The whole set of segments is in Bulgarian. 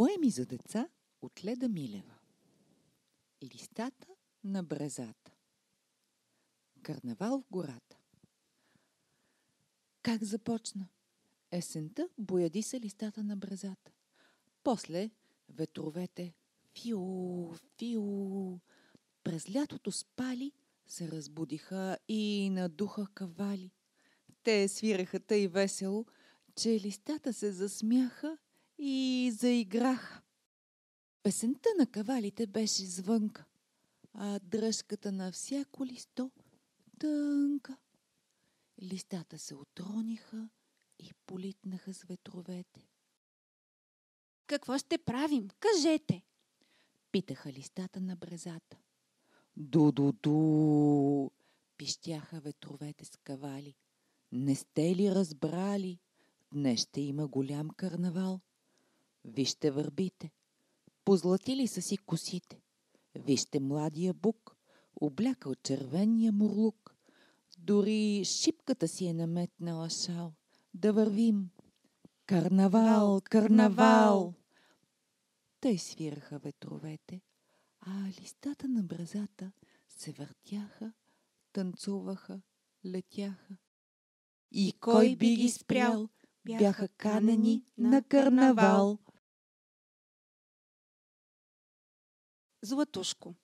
Поеми за деца от Леда Милева. Листата на брезата. Карнавал в гората. Как започна? Есента бояди се листата на брезата. После ветровете фиу, фиу. През лятото спали се разбудиха и надуха кавали. Те свираха тъй весело, че листата се засмяха и заиграха. Песента на кавалите беше звънка, а дръжката на всяко листо тънка. Листата се отрониха и политнаха с ветровете. Какво ще правим? Кажете! Питаха листата на брезата. Ду-ду-ду! Пищяха ветровете с кавали. Не сте ли разбрали? Днес ще има голям карнавал. Вижте върбите. Позлатили са си косите. Вижте младия бук, облякал червения мурлук. Дори шипката си е наметнала шал. Да вървим. Карнавал, карнавал! Тъй свираха ветровете, а листата на бразата се въртяха, танцуваха, летяха. И кой би ги спрял? Бяха канени на карнавал. Златушко.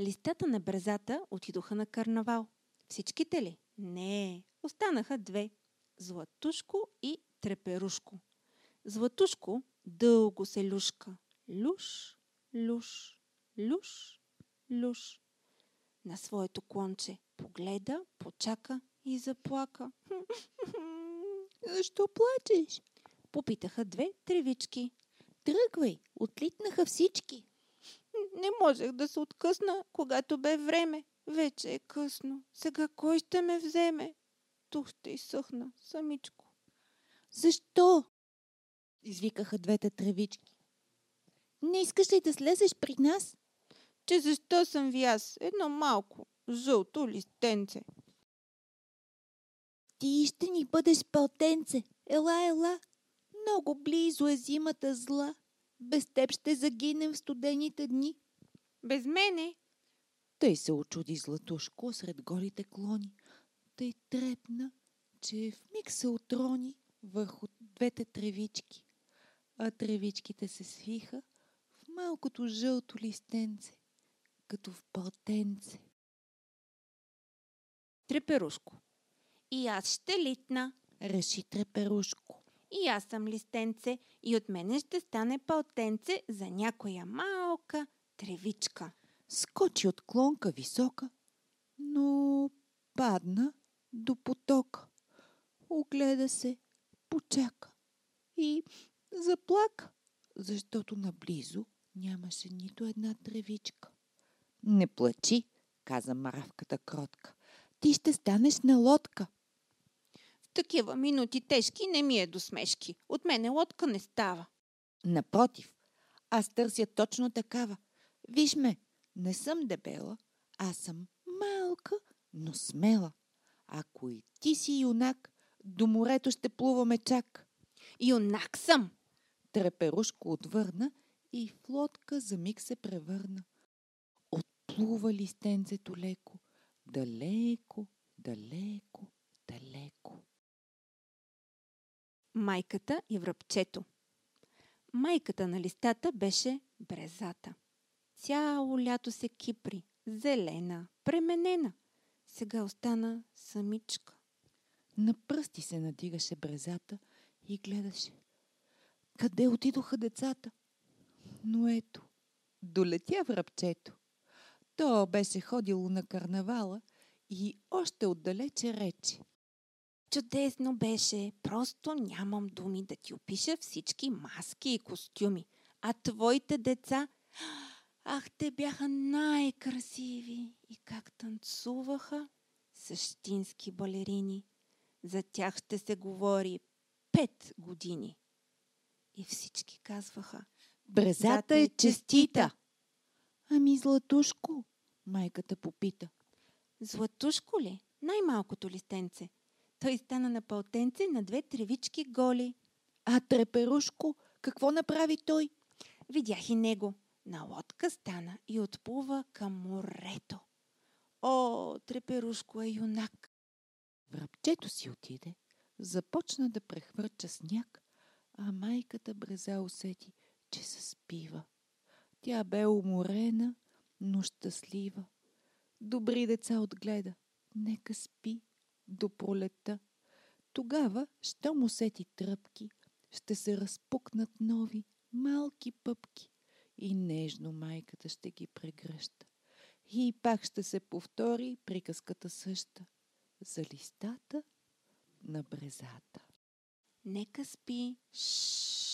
Листата на брезата отидоха на карнавал. Всичките ли? Не, останаха две. Златушко и Треперушко. Златушко дълго се люшка. Люш, люш, люш, люш. На своето клонче погледа, почака и заплака. Защо плачеш? Попитаха две тревички. Тръгвай, отлитнаха всички. Не можех да се откъсна, когато бе време. Вече е късно. Сега кой ще ме вземе? Тук ще изсъхна самичко. Защо? Извикаха двете тревички. Не искаш ли да слезеш при нас? Че защо съм ви аз? Едно малко, жълто листенце. Ти ще ни бъдеш пълтенце. Ела, ела. Много близо е зимата зла. Без теб ще загинем в студените дни. Без мене? Тъй се очуди Златушко сред голите клони. Тъй трепна, че в миг се отрони върху двете тревички. А тревичките се свиха в малкото жълто листенце, като в пълтенце. Треперушко. И аз ще литна. Реши Треперушко. И аз съм листенце и от мене ще стане пълтенце за някоя малка тревичка. Скочи от клонка висока, но падна до потока. Огледа се, почака и заплака, защото наблизо нямаше нито една тревичка. Не плачи, каза мравката кротка. Ти ще станеш на лодка. В такива минути тежки не ми е до смешки. От мене лодка не става. Напротив, аз търся точно такава. Виж ме, не съм дебела, аз съм малка, но смела. Ако и ти си юнак, до морето ще плуваме чак. Юнак съм. Треперушко отвърна и в лодка за миг се превърна. Отплува листенцето леко, далеко, далеко, далеко. Майката и връбчето. Майката на листата беше брезата. Цяло лято се кипри, зелена, пременена. Сега остана самичка. На пръсти се надигаше брезата и гледаше. Къде отидоха децата? Но ето, долетя връбчето. То беше ходило на карнавала и още отдалече рече. Чудесно беше. Просто нямам думи да ти опиша всички маски и костюми. А твоите деца, ах, те бяха най-красиви. И как танцуваха същински балерини. За тях ще се говори пет години. И всички казваха. Брезата е честита. Ами Златушко, майката попита. Златушко ли? Най-малкото листенце. Той стана на пълтенце на две тревички голи. А Треперушко, какво направи той? Видях и него. На лодка стана и отплува към морето. О, треперушко е юнак. Връбчето си отиде, започна да прехвърча сняг, а майката Бреза усети, че се спива. Тя бе уморена, но щастлива. Добри деца отгледа. Нека спи до пролета. Тогава, щом усети тръпки, ще се разпукнат нови, малки пъпки и нежно майката ще ги прегръща. И пак ще се повтори приказката съща за листата на брезата. Нека спи. Шш.